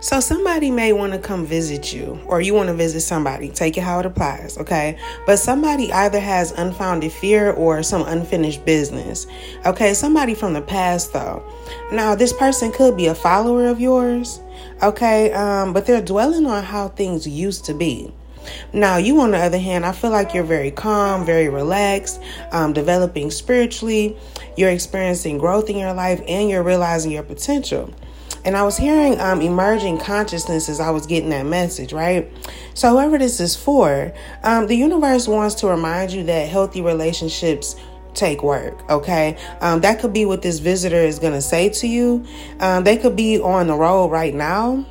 So somebody may want to come visit you, or you want to visit somebody. Take it how it applies, okay? But somebody either has unfounded fear or some unfinished business. Okay, somebody from the past though. Now this person could be a follower of yours, okay? Um, but they're dwelling on how things used to be. Now, you, on the other hand, I feel like you're very calm, very relaxed, um, developing spiritually. You're experiencing growth in your life and you're realizing your potential. And I was hearing um, emerging consciousness as I was getting that message, right? So, whoever this is for, um, the universe wants to remind you that healthy relationships take work, okay? Um, that could be what this visitor is going to say to you. Um, they could be on the road right now.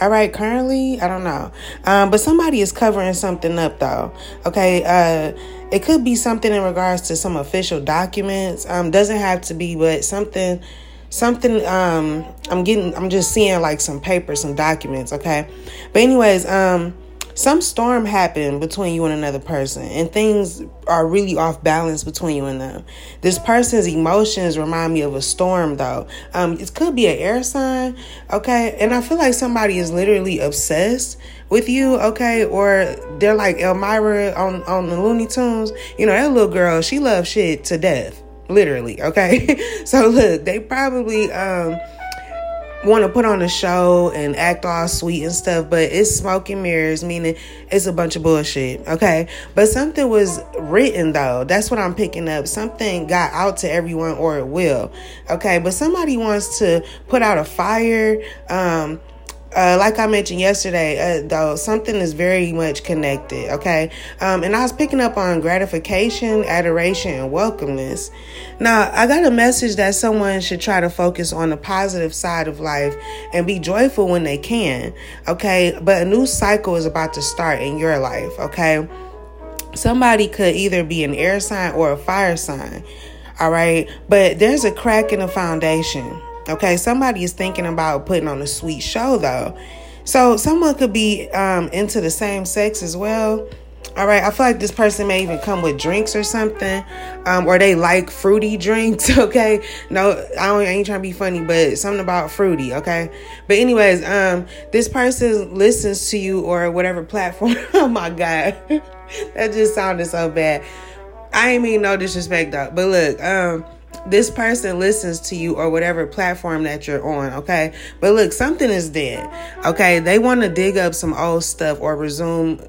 All right, currently, I don't know. Um, but somebody is covering something up, though. Okay, uh, it could be something in regards to some official documents. Um, doesn't have to be, but something something um i'm getting i'm just seeing like some papers some documents okay? But anyways um some storm happened between you and another person and things are really off balance between you and them. This person's emotions remind me of a storm though. Um it could be an air sign okay? And i feel like somebody is literally obsessed with you okay? Or they're like Elmyra on on the looney tunes. You know that little girl she loves shit to death literally okay so look they probably um want to put on a show and act all sweet and stuff, but it's smoke and mirrors, meaning it's a bunch of bullshit, okay? But something was written though. That's what I'm picking up. Something got out to everyone or it will, okay? But somebody wants to put out a fire, um, uh, like I mentioned yesterday, uh, though, something is very much connected, okay? Um, and I was picking up on gratification, adoration, and welcomeness. Now, I got a message that someone should try to focus on the positive side of life and be joyful when they can, okay? But a new cycle is about to start in your life, okay? Somebody could either be an air sign or a fire sign, all right? But there's a crack in the foundation Okay, somebody is thinking about putting on a sweet show though. So someone could be um, into the same sex as well. All right, I feel like this person may even come with drinks or something, um, or they like fruity drinks. Okay, no, I, don't, I ain't trying to be funny, but something about fruity. Okay, but anyways, um, this person listens to you or whatever platform. oh my god, that just sounded so bad. I ain't mean no disrespect though, but look, um this person listens to you or whatever platform that you're on, okay? But look, something is dead, okay? They want to dig up some old stuff or resume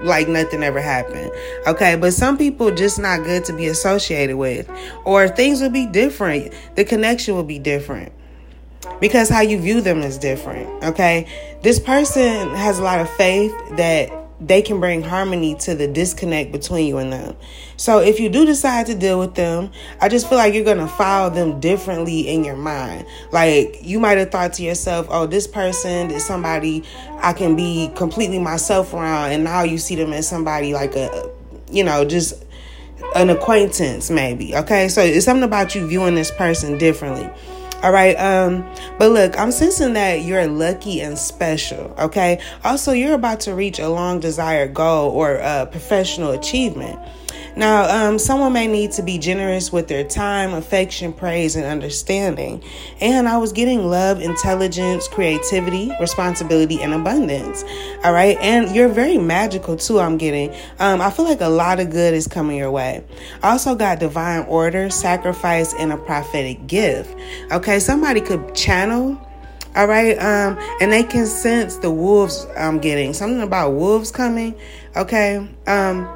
like nothing ever happened, okay? But some people just not good to be associated with, or things will be different. The connection will be different because how you view them is different, okay? This person has a lot of faith that they can bring harmony to the disconnect between you and them. So if you do decide to deal with them, I just feel like you're going to file them differently in your mind. Like you might have thought to yourself, oh, this person is somebody I can be completely myself around. And now you see them as somebody like a, you know, just an acquaintance maybe. Okay. So it's something about you viewing this person differently. All right. Um, but look, I'm sensing that you're lucky and special. Okay. Also, you're about to reach a long desired goal or a professional achievement. Now, um, someone may need to be generous with their time, affection, praise, and understanding. And I was getting love, intelligence, creativity, responsibility, and abundance. All right. And you're very magical too, I'm getting. Um, I feel like a lot of good is coming your way. I also got divine order, sacrifice, and a prophetic gift. Okay. Somebody could channel all right um and they can sense the wolves i'm getting something about wolves coming okay um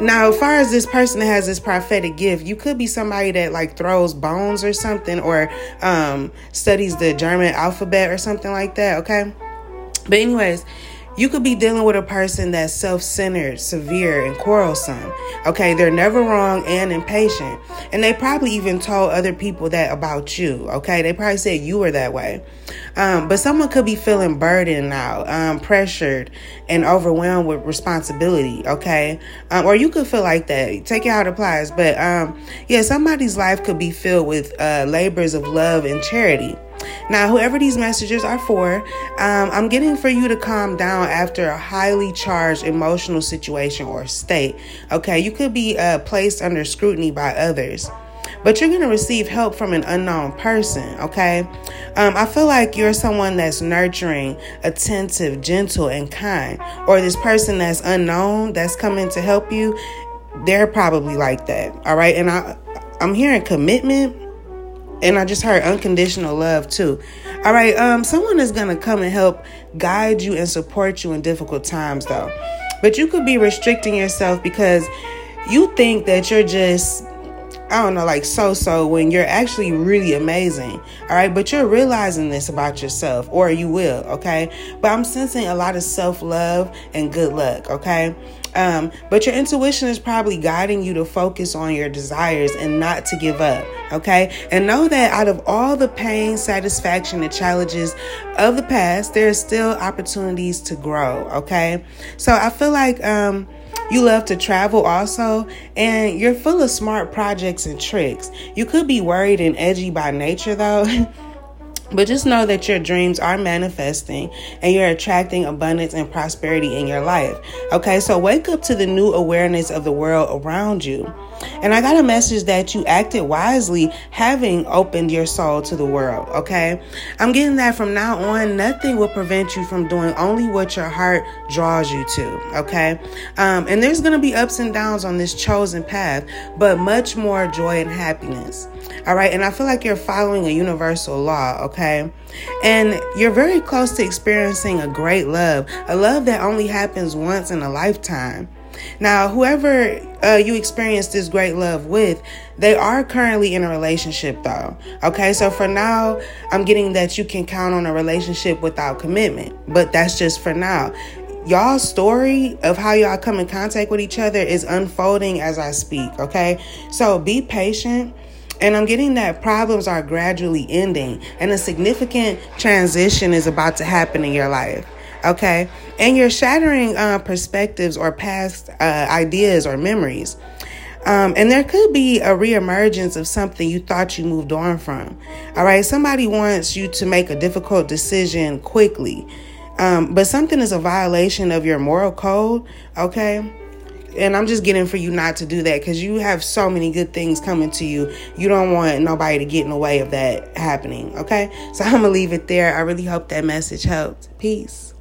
now, as far as this person that has this prophetic gift, you could be somebody that like throws bones or something or um, studies the German alphabet or something like that, okay? But, anyways, you could be dealing with a person that's self centered, severe, and quarrelsome. Okay, they're never wrong and impatient. And they probably even told other people that about you. Okay, they probably said you were that way. Um, but someone could be feeling burdened now, um, pressured, and overwhelmed with responsibility. Okay, um, or you could feel like that. Take it how it applies. But um, yeah, somebody's life could be filled with uh, labors of love and charity. Now, whoever these messages are for, um, I'm getting for you to calm down after a highly charged emotional situation or state. Okay, you could be uh, placed under scrutiny by others. but you're going to receive help from an unknown person, okay? Um, I feel like you're someone that's nurturing, attentive, gentle, and kind, or this person that's unknown that's coming to help you, they're probably like that, all right? And I, I'm hearing commitment, and I just heard unconditional love too. All right, um, someone is gonna come and help guide you and support you in difficult times, though. But you could be restricting yourself because you think that you're just I don't know, like so so when you're actually really amazing. All right. But you're realizing this about yourself, or you will. Okay. But I'm sensing a lot of self love and good luck. Okay. Um, but your intuition is probably guiding you to focus on your desires and not to give up. Okay. And know that out of all the pain, satisfaction, and challenges of the past, there are still opportunities to grow. Okay. So I feel like, um, you love to travel also, and you're full of smart projects and tricks. You could be worried and edgy by nature though. But just know that your dreams are manifesting and you're attracting abundance and prosperity in your life. Okay, so wake up to the new awareness of the world around you. And I got a message that you acted wisely having opened your soul to the world. Okay, I'm getting that from now on, nothing will prevent you from doing only what your heart draws you to. Okay, um, and there's going to be ups and downs on this chosen path, but much more joy and happiness. All right. And I feel like you're following a universal law. Okay. And you're very close to experiencing a great love, a love that only happens once in a lifetime. Now, whoever uh, you experience this great love with, they are currently in a relationship, though. Okay, so for now, I'm getting that you can count on a relationship without commitment, but that's just for now. Y'all's story of how y'all come in contact with each other is unfolding as I speak, okay? So be patient and I'm getting that problems are gradually ending and a significant transition is about to happen in your life. Okay. And you're shattering uh, perspectives or past uh, ideas or memories. Um, and there could be a reemergence of something you thought you moved on from. All right. Somebody wants you to make a difficult decision quickly. Um, but something is a violation of your moral code. Okay and I'm just getting for you not to do that because you have so many good things coming to you. You don't want nobody to get in the way of that happening. Okay. So I'm to leave it there. I really hope that message helped. Peace.